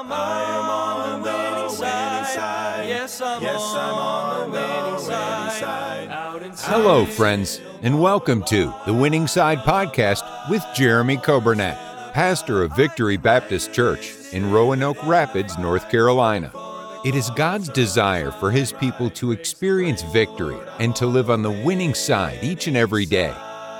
I'm on, the winning side. Yes, I'm, on, the winning side. Out. Hello, friends, and welcome to the Winning Side Podcast with Jeremy Coburnett, pastor of Victory Baptist Church in Roanoke Rapids, North Carolina. It is God's desire for His people to experience victory and to live on the winning side each and every day.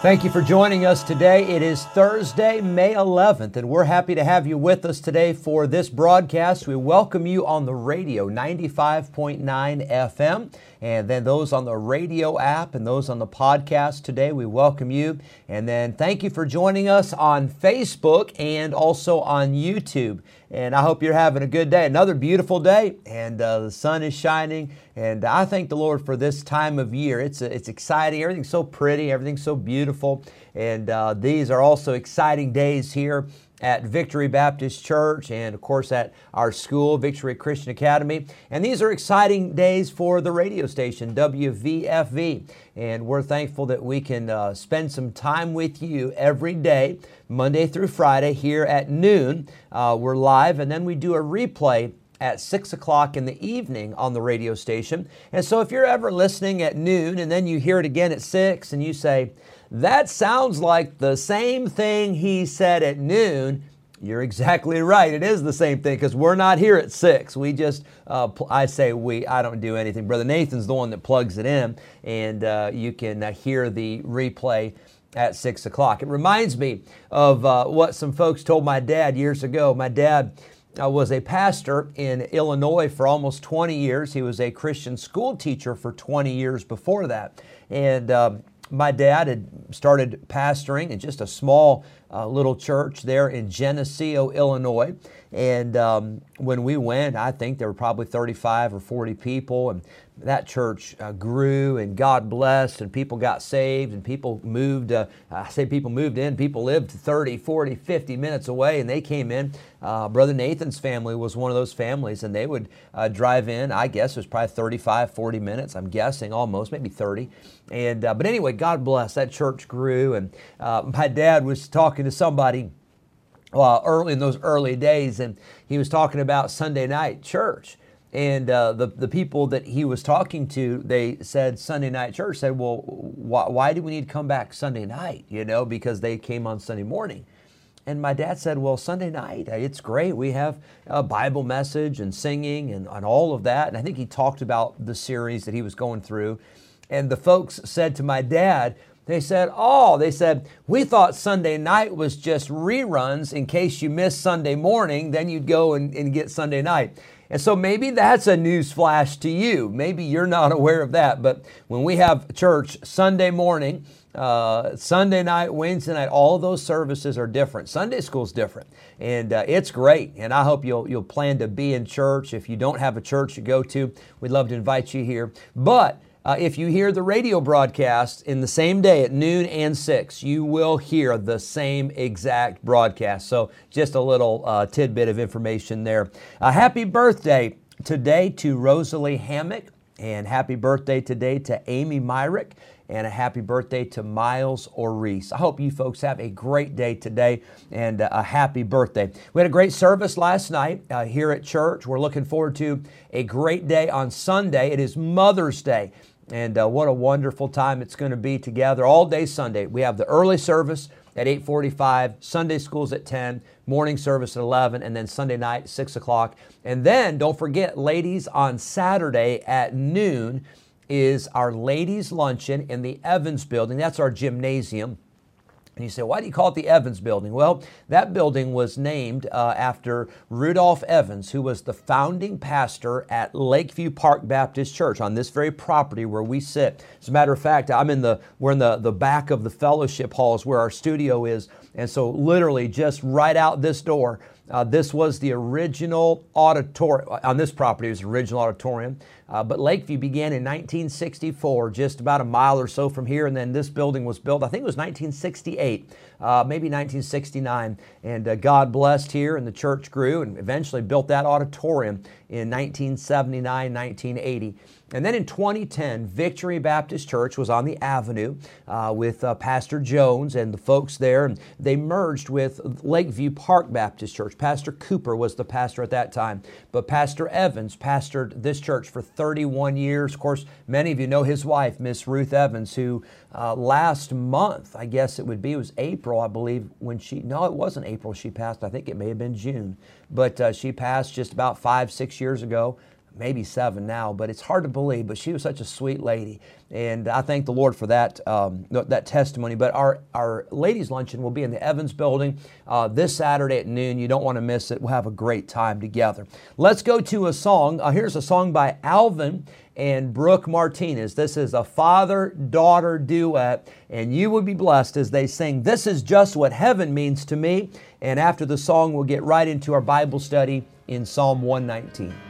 Thank you for joining us today. It is Thursday, May 11th, and we're happy to have you with us today for this broadcast. We welcome you on the radio, 95.9 FM, and then those on the radio app and those on the podcast today. We welcome you. And then thank you for joining us on Facebook and also on YouTube. And I hope you're having a good day. Another beautiful day, and uh, the sun is shining. And I thank the Lord for this time of year. It's, it's exciting. Everything's so pretty, everything's so beautiful. And uh, these are also exciting days here at Victory Baptist Church and, of course, at our school, Victory Christian Academy. And these are exciting days for the radio station, WVFV. And we're thankful that we can uh, spend some time with you every day, Monday through Friday, here at noon. Uh, we're live, and then we do a replay at 6 o'clock in the evening on the radio station. And so if you're ever listening at noon and then you hear it again at 6 and you say, that sounds like the same thing he said at noon. You're exactly right. It is the same thing because we're not here at six. We just, uh, pl- I say we, I don't do anything. Brother Nathan's the one that plugs it in, and uh, you can uh, hear the replay at six o'clock. It reminds me of uh, what some folks told my dad years ago. My dad uh, was a pastor in Illinois for almost 20 years. He was a Christian school teacher for 20 years before that. And um, my dad had started pastoring in just a small uh, little church there in Geneseo, Illinois. And um, when we went, I think there were probably 35 or 40 people. And that church uh, grew and God blessed and people got saved and people moved. Uh, I say people moved in, people lived 30, 40, 50 minutes away and they came in. Uh, Brother Nathan's family was one of those families and they would uh, drive in. I guess it was probably 35, 40 minutes. I'm guessing almost, maybe 30. And, uh, but anyway, God bless. That church grew. And my dad was talking to somebody well, early in those early days and he was talking about Sunday night church. And uh, the, the people that he was talking to, they said Sunday night church said, well, why, why do we need to come back Sunday night? You know, because they came on Sunday morning. And my dad said, well, Sunday night, uh, it's great. We have a Bible message and singing and, and all of that. And I think he talked about the series that he was going through. And the folks said to my dad, they said, Oh, they said, we thought Sunday night was just reruns in case you missed Sunday morning, then you'd go and, and get Sunday night. And so maybe that's a news flash to you. Maybe you're not aware of that. But when we have church Sunday morning, uh, Sunday night, Wednesday night, all those services are different. Sunday school's different, and uh, it's great. And I hope you'll you'll plan to be in church. If you don't have a church to go to, we'd love to invite you here. But uh, if you hear the radio broadcast in the same day at noon and 6, you will hear the same exact broadcast. So, just a little uh, tidbit of information there. Uh, happy birthday today to Rosalie Hammock, and happy birthday today to Amy Myrick, and a happy birthday to Miles Oris. I hope you folks have a great day today and uh, a happy birthday. We had a great service last night uh, here at church. We're looking forward to a great day on Sunday. It is Mother's Day. And uh, what a wonderful time it's going to be together all day Sunday. We have the early service at 8:45, Sunday schools at 10, morning service at 11, and then Sunday night 6 o'clock. And then don't forget, ladies, on Saturday at noon is our ladies' luncheon in the Evans Building. That's our gymnasium. And you say, why do you call it the Evans Building? Well, that building was named uh, after Rudolph Evans, who was the founding pastor at Lakeview Park Baptist Church on this very property where we sit. As a matter of fact, I'm in the we're in the, the back of the fellowship halls where our studio is, and so literally just right out this door. Uh, this was the original auditorium on this property. It was the original auditorium. Uh, but Lakeview began in 1964, just about a mile or so from here, and then this building was built, I think it was 1968, uh, maybe 1969. And uh, God blessed here, and the church grew and eventually built that auditorium in 1979, 1980. And then in 2010, Victory Baptist Church was on the avenue uh, with uh, Pastor Jones and the folks there. And they merged with Lakeview Park Baptist Church. Pastor Cooper was the pastor at that time. But Pastor Evans pastored this church for 31 years. Of course, many of you know his wife, Miss Ruth Evans, who uh, last month, I guess it would be, it was April, I believe, when she, no, it wasn't April she passed. I think it may have been June. But uh, she passed just about five, six years ago maybe seven now, but it's hard to believe. But she was such a sweet lady, and I thank the Lord for that um, that testimony. But our our ladies' luncheon will be in the Evans Building uh, this Saturday at noon. You don't want to miss it. We'll have a great time together. Let's go to a song. Uh, here's a song by Alvin and Brooke Martinez. This is a father daughter duet, and you will be blessed as they sing. This is just what heaven means to me. And after the song, we'll get right into our Bible study in Psalm 119.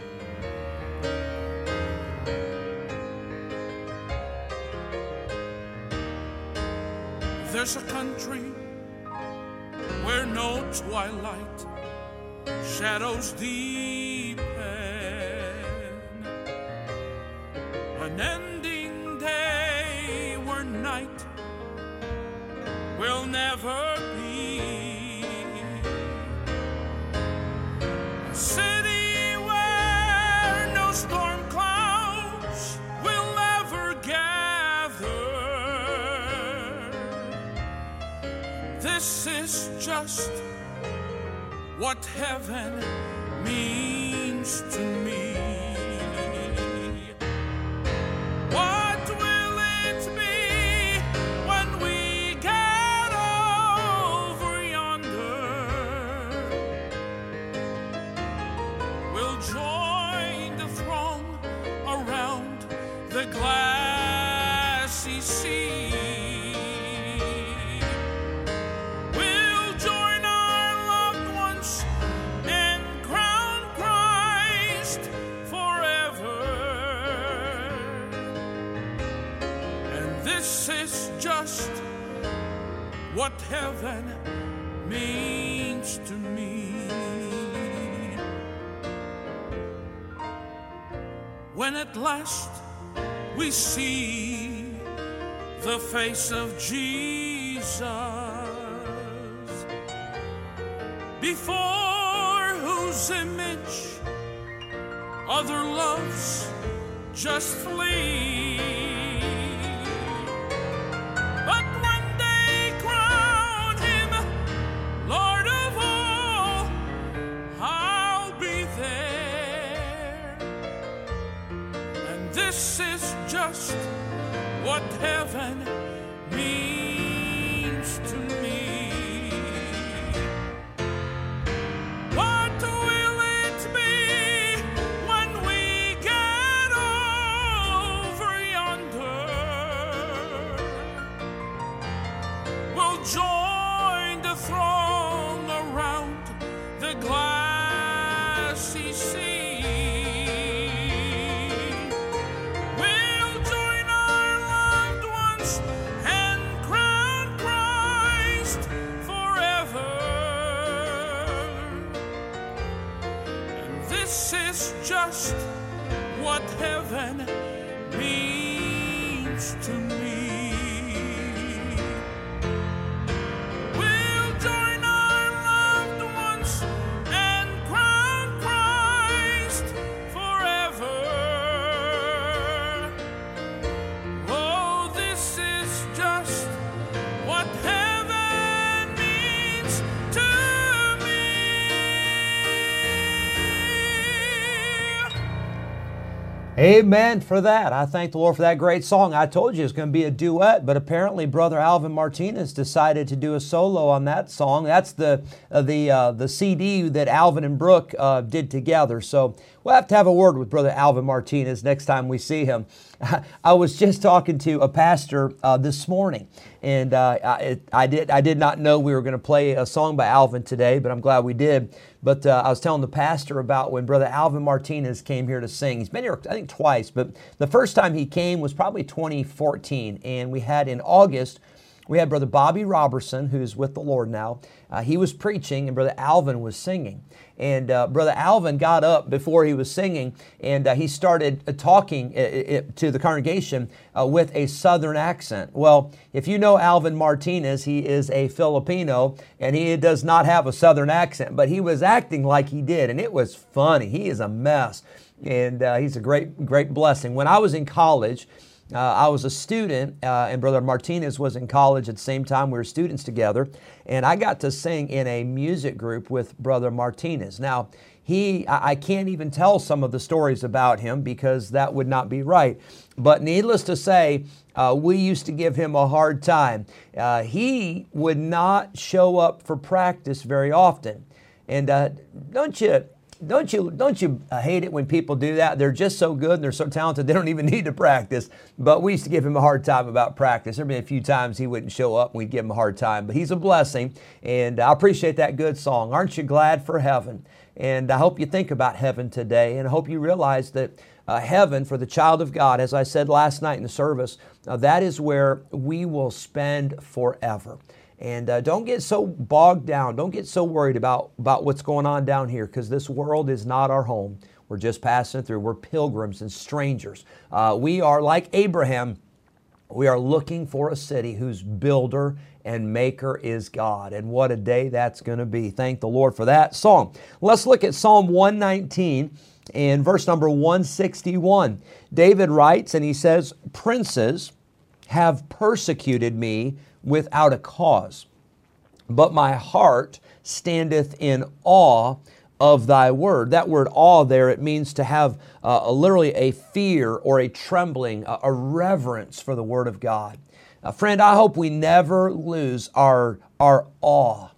Twilight shadows deepen. An ending day where night will never be. City where no storm clouds will ever gather. This is just what heaven means to this is just what heaven means to me. When at last we see the face of Jesus before whose image other loves just flee. Heaven means to me. Amen for that. I thank the Lord for that great song. I told you it's going to be a duet, but apparently Brother Alvin Martinez decided to do a solo on that song. That's the uh, the uh, the CD that Alvin and Brooke uh, did together. So We'll have to have a word with Brother Alvin Martinez next time we see him. I was just talking to a pastor uh, this morning, and uh, I, I, did I did not know we were going to play a song by Alvin today, but I'm glad we did. But uh, I was telling the pastor about when Brother Alvin Martinez came here to sing. He's been here, I think, twice, but the first time he came was probably 2014, and we had in August we had Brother Bobby Robertson, who's with the Lord now. Uh, he was preaching, and Brother Alvin was singing. And uh, Brother Alvin got up before he was singing, and uh, he started uh, talking uh, to the congregation uh, with a southern accent. Well, if you know Alvin Martinez, he is a Filipino, and he does not have a southern accent, but he was acting like he did, and it was funny. He is a mess, and he's a great, great blessing. When I was in college, uh, I was a student, uh, and Brother Martinez was in college at the same time. We were students together, and I got to sing in a music group with Brother Martinez. Now, he, I can't even tell some of the stories about him because that would not be right. But needless to say, uh, we used to give him a hard time. Uh, he would not show up for practice very often. And uh, don't you don't you don't you uh, hate it when people do that? They're just so good and they're so talented they don't even need to practice. But we used to give him a hard time about practice. There'd been a few times he wouldn't show up and we'd give him a hard time. But he's a blessing, and I appreciate that good song. Aren't you glad for heaven? And I hope you think about heaven today, and I hope you realize that uh, heaven for the child of God, as I said last night in the service, uh, that is where we will spend forever. And uh, don't get so bogged down. Don't get so worried about, about what's going on down here because this world is not our home. We're just passing through. We're pilgrims and strangers. Uh, we are like Abraham. We are looking for a city whose builder and maker is God. And what a day that's going to be. Thank the Lord for that song. Let's look at Psalm 119 and verse number 161. David writes and he says, Princes have persecuted me without a cause. But my heart standeth in awe of thy word. That word awe there, it means to have uh, a, literally a fear or a trembling, a, a reverence for the word of God. Uh, friend, I hope we never lose our, our awe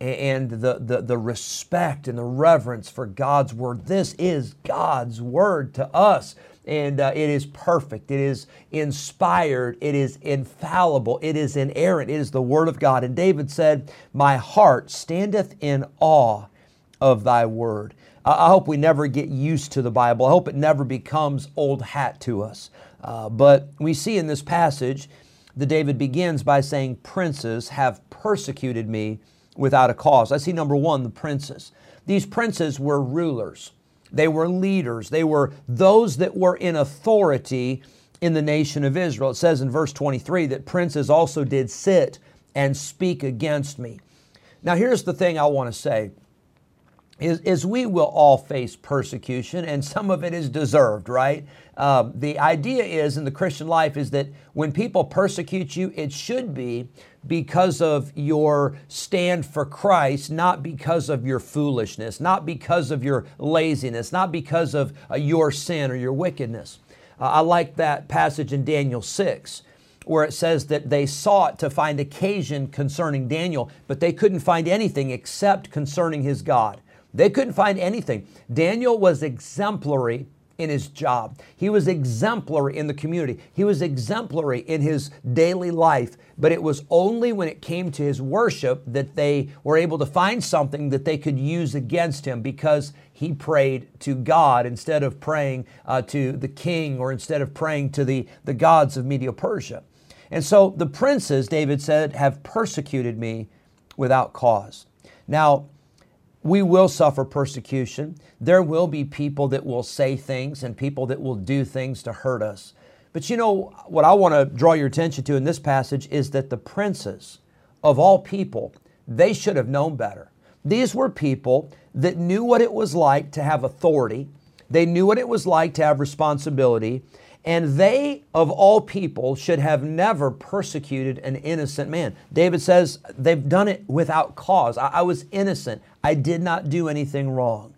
and the, the, the respect and the reverence for God's word. This is God's word to us and uh, it is perfect. It is inspired. It is infallible. It is inerrant. It is the Word of God. And David said, My heart standeth in awe of thy word. I hope we never get used to the Bible. I hope it never becomes old hat to us. Uh, but we see in this passage that David begins by saying, Princes have persecuted me without a cause. I see number one, the princes. These princes were rulers. They were leaders. They were those that were in authority in the nation of Israel. It says in verse 23 that princes also did sit and speak against me. Now, here's the thing I want to say is, is we will all face persecution, and some of it is deserved, right? Uh, the idea is in the Christian life is that when people persecute you, it should be because of your stand for Christ, not because of your foolishness, not because of your laziness, not because of uh, your sin or your wickedness. Uh, I like that passage in Daniel 6 where it says that they sought to find occasion concerning Daniel, but they couldn't find anything except concerning his God. They couldn't find anything. Daniel was exemplary in his job. He was exemplary in the community. He was exemplary in his daily life. But it was only when it came to his worship that they were able to find something that they could use against him because he prayed to God instead of praying uh, to the king or instead of praying to the, the gods of Medo-Persia. And so the princes, David said, have persecuted me without cause. Now, we will suffer persecution. There will be people that will say things and people that will do things to hurt us. But you know, what I want to draw your attention to in this passage is that the princes of all people, they should have known better. These were people that knew what it was like to have authority, they knew what it was like to have responsibility, and they, of all people, should have never persecuted an innocent man. David says they've done it without cause. I, I was innocent. I did not do anything wrong.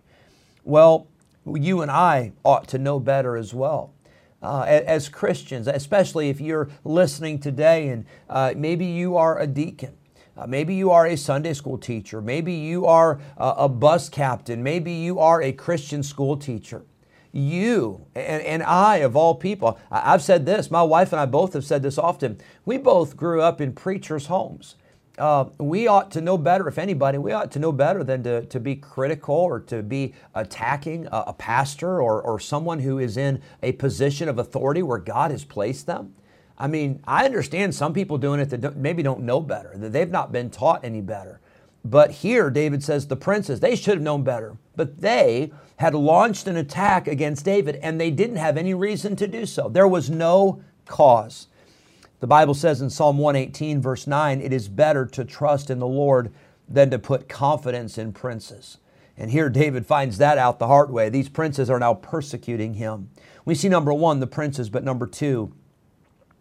Well, you and I ought to know better as well. Uh, as Christians, especially if you're listening today and uh, maybe you are a deacon. Uh, maybe you are a Sunday school teacher. Maybe you are a bus captain. Maybe you are a Christian school teacher. You and, and I, of all people, I've said this, my wife and I both have said this often. We both grew up in preachers' homes. Uh, we ought to know better, if anybody, we ought to know better than to, to be critical or to be attacking a, a pastor or, or someone who is in a position of authority where God has placed them. I mean, I understand some people doing it that maybe don't know better, that they've not been taught any better. But here, David says the princes, they should have known better. But they had launched an attack against David and they didn't have any reason to do so. There was no cause. The Bible says in Psalm 118, verse 9, it is better to trust in the Lord than to put confidence in princes. And here David finds that out the hard way. These princes are now persecuting him. We see number one, the princes, but number two,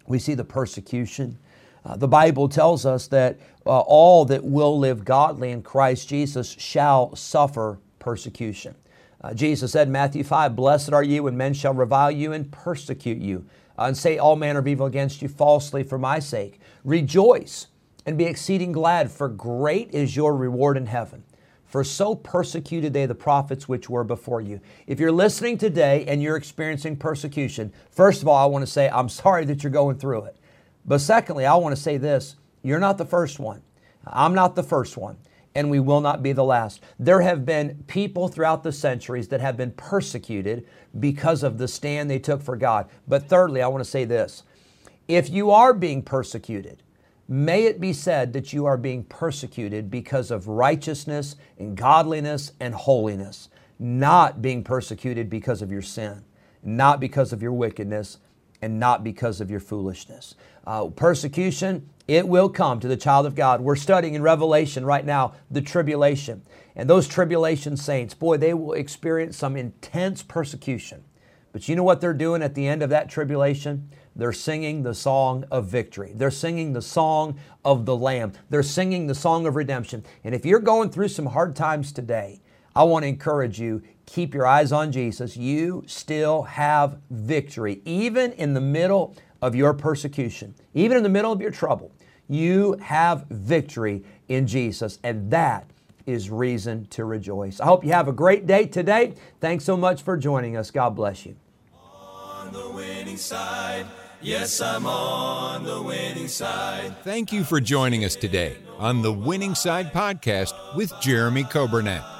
we see the persecution. Uh, the Bible tells us that uh, all that will live godly in Christ Jesus shall suffer persecution. Uh, Jesus said in Matthew 5, Blessed are you when men shall revile you and persecute you, uh, and say all manner of evil against you falsely for my sake. Rejoice and be exceeding glad, for great is your reward in heaven. For so persecuted they the prophets which were before you. If you're listening today and you're experiencing persecution, first of all, I want to say, I'm sorry that you're going through it. But secondly, I want to say this you're not the first one. I'm not the first one, and we will not be the last. There have been people throughout the centuries that have been persecuted because of the stand they took for God. But thirdly, I want to say this if you are being persecuted, may it be said that you are being persecuted because of righteousness and godliness and holiness, not being persecuted because of your sin, not because of your wickedness, and not because of your foolishness. Uh, persecution, it will come to the child of God. We're studying in Revelation right now the tribulation. And those tribulation saints, boy, they will experience some intense persecution. But you know what they're doing at the end of that tribulation? They're singing the song of victory. They're singing the song of the Lamb. They're singing the song of redemption. And if you're going through some hard times today, I want to encourage you keep your eyes on Jesus. You still have victory, even in the middle of your persecution, even in the middle of your trouble. You have victory in Jesus, and that is reason to rejoice. I hope you have a great day today. Thanks so much for joining us. God bless you. On the winning side. Yes, I'm on the winning side. Thank you for joining us today on the Winning Side podcast with Jeremy Coburnett